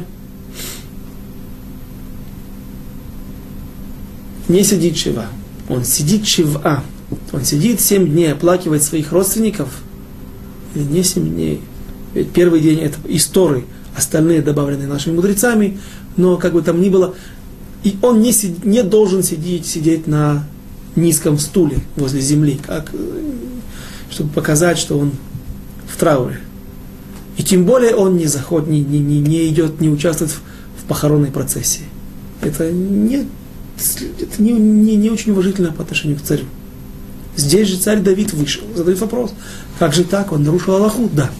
не сидит шива, он сидит шива. Он сидит семь дней, оплакивает своих родственников – не семь дней. Ведь первый день это истории, остальные добавлены нашими мудрецами, но как бы там ни было, и он не, сид, не должен сидеть, сидеть на низком стуле возле земли, как, чтобы показать, что он в трауре. И тем более он не заходит, не, не, не, идет, не участвует в, в похоронной процессии. Это, не, это не, не, не очень уважительно по отношению к царю. Здесь же царь Давид вышел. Задает вопрос, как же так, он нарушил Аллаху? Да.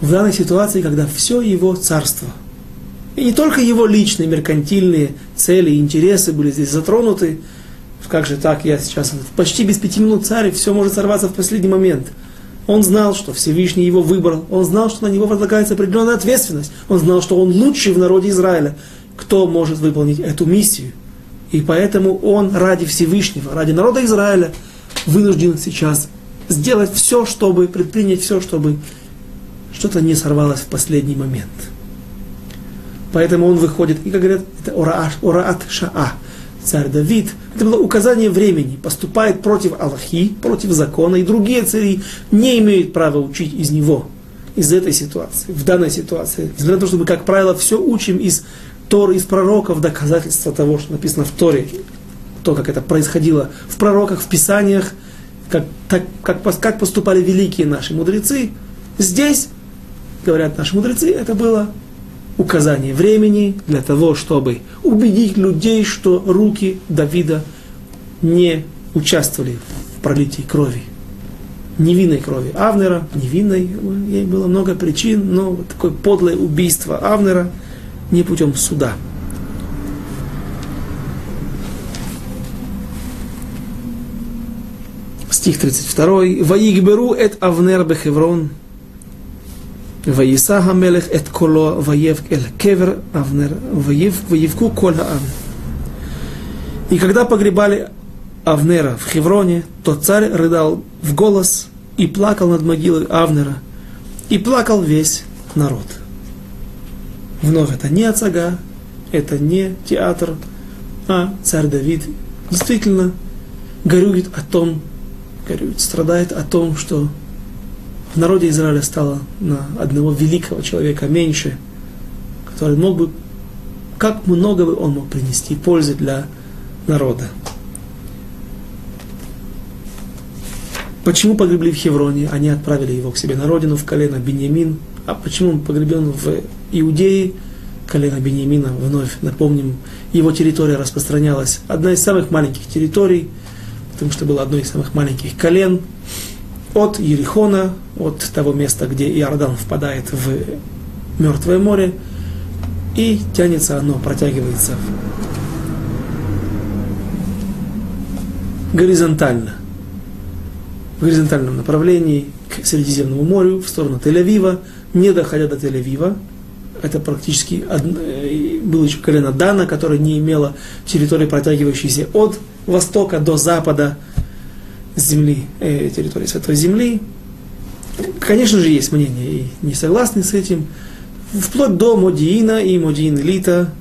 В данной ситуации, когда все его царство, и не только его личные меркантильные цели и интересы были здесь затронуты, как же так, я сейчас почти без пяти минут царь, все может сорваться в последний момент. Он знал, что Всевышний его выбрал, он знал, что на него возлагается определенная ответственность, он знал, что он лучший в народе Израиля, кто может выполнить эту миссию. И поэтому он ради Всевышнего, ради народа Израиля – вынужден сейчас сделать все, чтобы, предпринять все, чтобы что-то не сорвалось в последний момент. Поэтому он выходит, и, как говорят, это ораат шаа, царь Давид. Это было указание времени, поступает против Аллахи, против закона, и другие цари не имеют права учить из него, из этой ситуации, в данной ситуации. Несмотря на то, что мы, как правило, все учим из Торы, из пророков, доказательства того, что написано в Торе, то, как это происходило в пророках, в писаниях, как, так, как, как поступали великие наши мудрецы. Здесь, говорят наши мудрецы, это было указание времени для того, чтобы убедить людей, что руки Давида не участвовали в пролитии крови. Невинной крови Авнера, невинной, ей было много причин, но такое подлое убийство Авнера не путем суда. стих 32. «Ваигберу эт Авнер бехеврон, ваиса хамелех эт коло, ваев эль кевер Авнер, ваев, ваевку коль хаам». И когда погребали Авнера в Хевроне, то царь рыдал в голос и плакал над могилой Авнера, и плакал весь народ. Вновь это не Ацага, это не театр, а царь Давид действительно горюет о том, горюет, страдает о том, что в народе Израиля стало на одного великого человека меньше, который мог бы, как много бы он мог принести пользы для народа. Почему погребли в Хевроне? Они отправили его к себе на родину, в колено Беньямин. А почему он погребен в Иудее? Колено Беньямина, вновь напомним, его территория распространялась. Одна из самых маленьких территорий, потому что было одно из самых маленьких колен. От Ерихона, от того места, где Иордан впадает в Мертвое море, и тянется оно, протягивается горизонтально в горизонтальном направлении к Средиземному морю, в сторону Тель-Авива, не доходя до Тель-Авива. Это практически одно, э, было еще колено Дана, которое не имело территории, протягивающейся от востока до запада земли, э, территории Святой Земли. Конечно же, есть мнения и не согласны с этим. Вплоть до Модиина и Модиин Лита,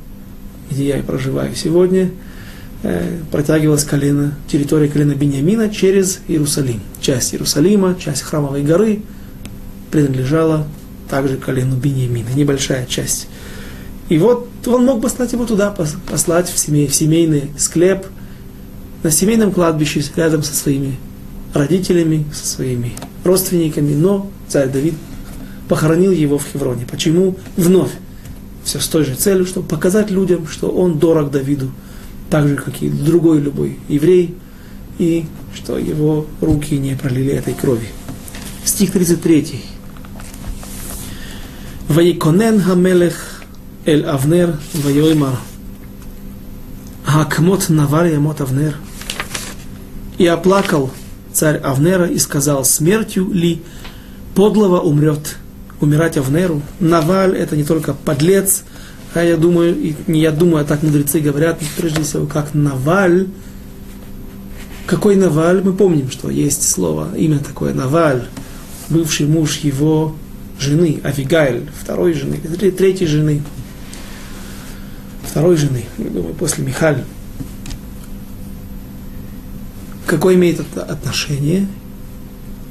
где я и проживаю сегодня – Э, протягивалась колено, территория колена Бениамина через Иерусалим. Часть Иерусалима, часть храмовой горы принадлежала также колену Бениамина, небольшая часть. И вот он мог послать его туда, послать в, семей, в семейный склеп, на семейном кладбище рядом со своими родителями, со своими родственниками, но царь Давид похоронил его в Хевроне. Почему? Вновь. Все с той же целью, чтобы показать людям, что он дорог Давиду, так же, как и другой любой еврей, и что его руки не пролили этой крови. Стих 33. Ваиконен хамелех эль Авнер вайоймар. Хакмот навар ямот Авнер. И оплакал царь Авнера и сказал, смертью ли подлого умрет. Умирать Авнеру. Наваль это не только подлец, а я думаю, и не я думаю, а так мудрецы говорят, прежде всего, как Наваль. Какой Наваль? Мы помним, что есть слово, имя такое Наваль, бывший муж его жены, Авигайль, второй жены, третьей жены, второй жены, я думаю, после Михаль. Какое имеет отношение?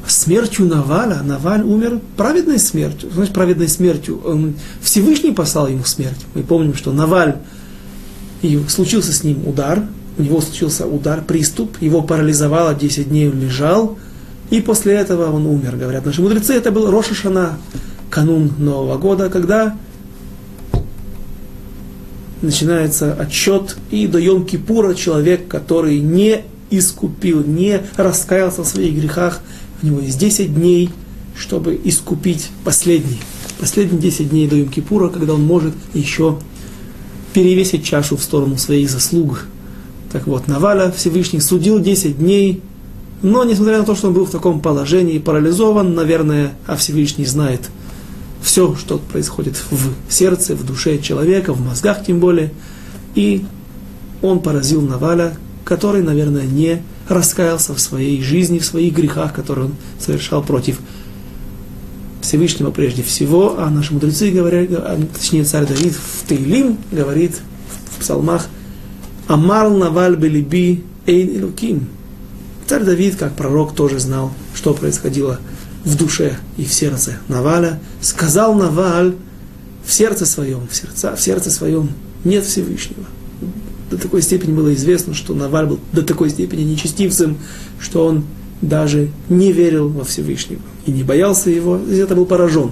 смертью Наваля, Наваль умер праведной смертью. Значит, праведной смертью. Он, Всевышний послал ему смерть. Мы помним, что Наваль, и случился с ним удар, у него случился удар, приступ, его парализовало, 10 дней он лежал, и после этого он умер. Говорят наши мудрецы, это был Рошашана, канун Нового года, когда начинается отчет, и до Йом-Кипура человек, который не искупил, не раскаялся в своих грехах, у него есть 10 дней, чтобы искупить последний. Последние 10 дней до Йом-Кипура, когда он может еще перевесить чашу в сторону своих заслуг. Так вот, Наваля Всевышний судил 10 дней, но несмотря на то, что он был в таком положении, парализован, наверное, а Всевышний знает все, что происходит в сердце, в душе человека, в мозгах тем более, и он поразил Наваля, который, наверное, не раскаялся в своей жизни, в своих грехах, которые он совершал против Всевышнего прежде всего, а наши мудрецы говорят, а, точнее царь Давид в Тейлим говорит в псалмах «Амар наваль белиби эйн илуким». Царь Давид, как пророк, тоже знал, что происходило в душе и в сердце Наваля. Сказал Наваль в сердце своем, в, сердце, в сердце своем нет Всевышнего до такой степени было известно, что Наваль был до такой степени нечестивцем, что он даже не верил во Всевышнего и не боялся его, и это был поражен.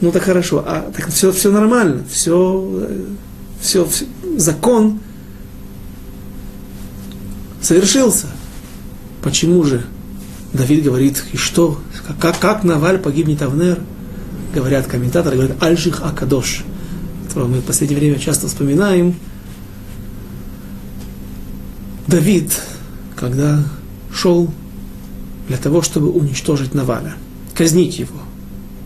Ну так хорошо, а так все, все нормально, все, все, все, закон совершился. Почему же Давид говорит, и что, как, как Наваль погибнет Авнер? Говорят комментаторы, говорят, Альших Акадош, которого мы в последнее время часто вспоминаем, Давид, когда шел для того, чтобы уничтожить Наваля, казнить его,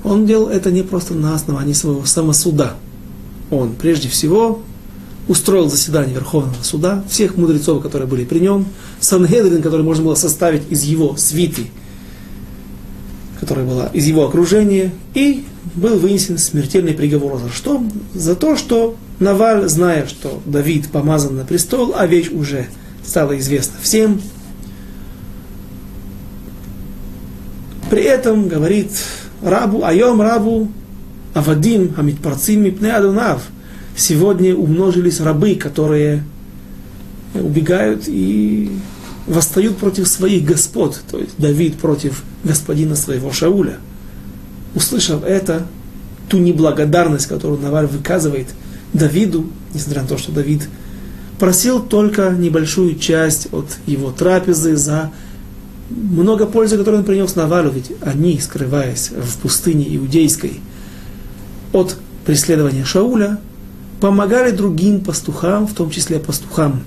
он делал это не просто на основании своего самосуда. Он прежде всего устроил заседание Верховного суда, всех мудрецов, которые были при нем, Сангедрин, который можно было составить из его свиты, которая была из его окружения, и был вынесен смертельный приговор. За что? За то, что Наваль, зная, что Давид помазан на престол, а вещь уже стало известно всем. При этом говорит рабу, айом рабу, авадим, амитпарцим, мипне адунав. Сегодня умножились рабы, которые убегают и восстают против своих господ, то есть Давид против господина своего Шауля. Услышав это, ту неблагодарность, которую Наваль выказывает Давиду, несмотря на то, что Давид просил только небольшую часть от его трапезы за много пользы, которую он принес Навалю, ведь они, скрываясь в пустыне иудейской от преследования Шауля, помогали другим пастухам, в том числе пастухам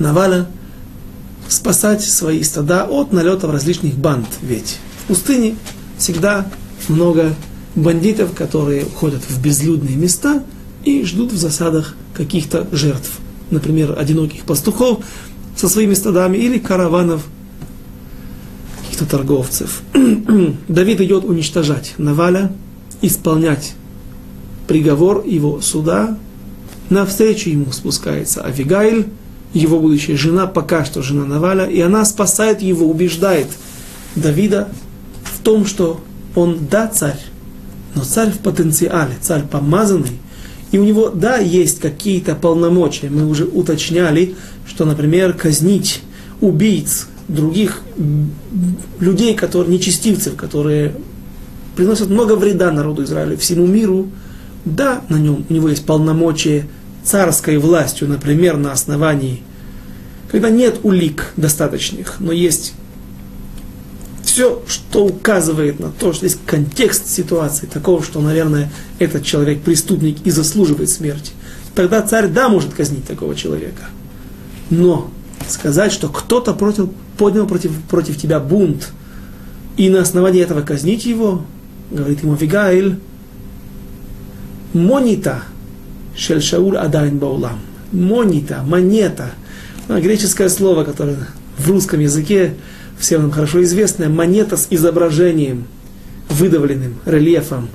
Наваля, спасать свои стада от налетов различных банд. Ведь в пустыне всегда много бандитов, которые ходят в безлюдные места и ждут в засадах каких-то жертв. Например, одиноких пастухов со своими стадами или караванов каких-то торговцев. Давид идет уничтожать Наваля, исполнять приговор его суда. Навстречу ему спускается Авигайль, его будущая жена, пока что жена Наваля, и она спасает его, убеждает Давида в том, что он, да, царь, но царь в потенциале, царь помазанный, и у него, да, есть какие-то полномочия. Мы уже уточняли, что, например, казнить убийц, других людей, которые, нечестивцев, которые приносят много вреда народу Израиля, всему миру, да, на нем у него есть полномочия царской властью, например, на основании, когда нет улик достаточных, но есть все, что указывает на то, что есть контекст ситуации такого, что, наверное, этот человек преступник и заслуживает смерти, тогда царь, да, может казнить такого человека. Но сказать, что кто-то против, поднял против, против тебя бунт, и на основании этого казнить его, говорит ему Вигаиль, монита, Шель Шауль Адайн Баулам. Монита, монета. Ну, греческое слово, которое в русском языке всем нам хорошо известное. Монета с изображением, выдавленным рельефом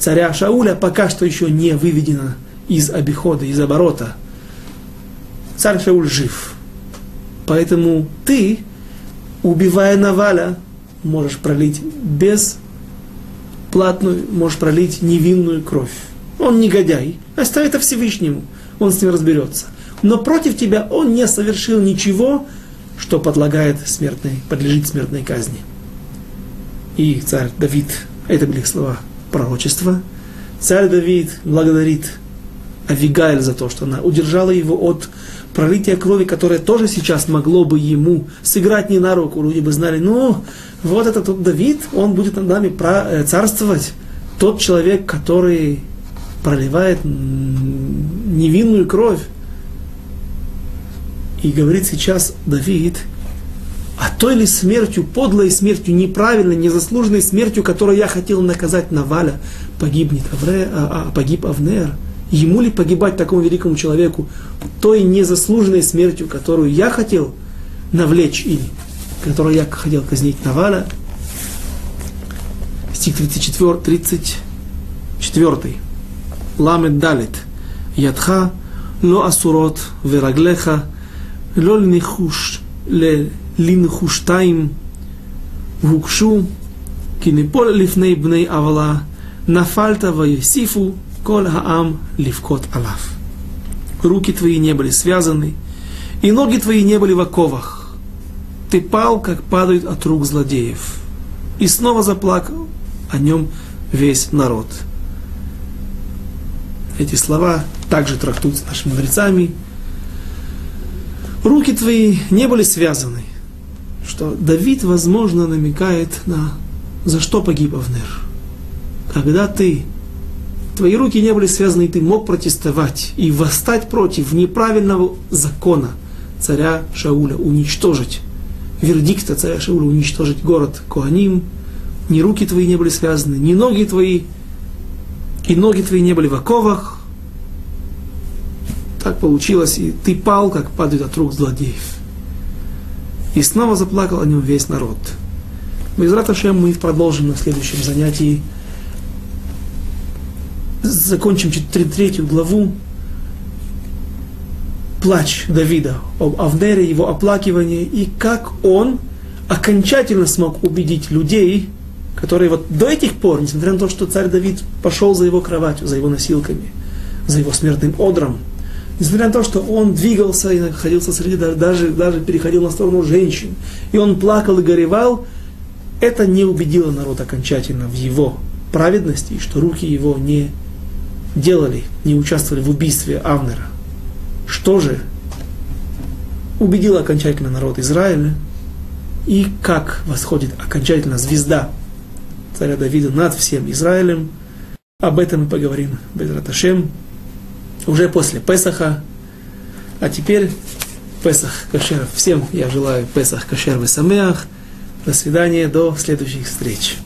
царя Шауля пока что еще не выведена из обихода, из оборота. Царь Шауль жив. Поэтому ты, убивая Наваля, можешь пролить бесплатную, можешь пролить невинную кровь. Он негодяй. Оставь это Всевышнему. Он с ним разберется. Но против тебя он не совершил ничего, что подлагает смертной, подлежит смертной казни. И царь Давид, это были слова пророчества, царь Давид благодарит Авигаэль за то, что она удержала его от пролития крови, которое тоже сейчас могло бы ему сыграть не на руку. Люди бы знали, ну, вот этот вот Давид, он будет над нами э, царствовать. Тот человек, который проливает невинную кровь. И говорит сейчас Давид, а той ли смертью, подлой смертью, неправильной, незаслуженной смертью, которую я хотел наказать Наваля, погибнет Авре, а, а, погиб Авнер. Ему ли погибать такому великому человеку той незаслуженной смертью, которую я хотел навлечь или которую я хотел казнить Наваля? Стих 34, 34. Ламет далит. Ядха, ло асурот, вераглеха, לא לנחוש, לנחושתיים הוגשו, вукшу, кинепол לפני בני авла, נפלת ויוסיפו кол העם ливкот алав. Руки твои не были связаны, и ноги твои не были в оковах. Ты пал, как падают от рук злодеев. И снова заплакал о нем весь народ. Эти слова также трактуются нашими мудрецами – Руки твои не были связаны. Что Давид, возможно, намекает на за что погиб Авнер. Когда ты, твои руки не были связаны, и ты мог протестовать и восстать против неправильного закона царя Шауля, уничтожить, вердикта царя Шауля, уничтожить город Куаним, ни руки твои не были связаны, ни ноги твои и ноги твои не были в оковах. Так получилось, и ты пал, как падает от рук злодеев. И снова заплакал о нем весь народ. Без Раташем мы продолжим на следующем занятии. Закончим третью главу. плач Давида, об Авнере, его оплакивание, и как он окончательно смог убедить людей, которые вот до этих пор, несмотря на то, что царь Давид пошел за его кроватью, за его носилками, за его смертным одром, несмотря на то, что он двигался и находился среди, даже, даже переходил на сторону женщин, и он плакал и горевал, это не убедило народ окончательно в его праведности, что руки его не делали, не участвовали в убийстве Авнера. Что же убедило окончательно народ Израиля, и как восходит окончательно звезда царя Давида над всем Израилем. Об этом мы поговорим Безраташем уже после Песаха. А теперь Песах Кашер. Всем я желаю Песах Кашер Весамеах. До свидания, до следующих встреч.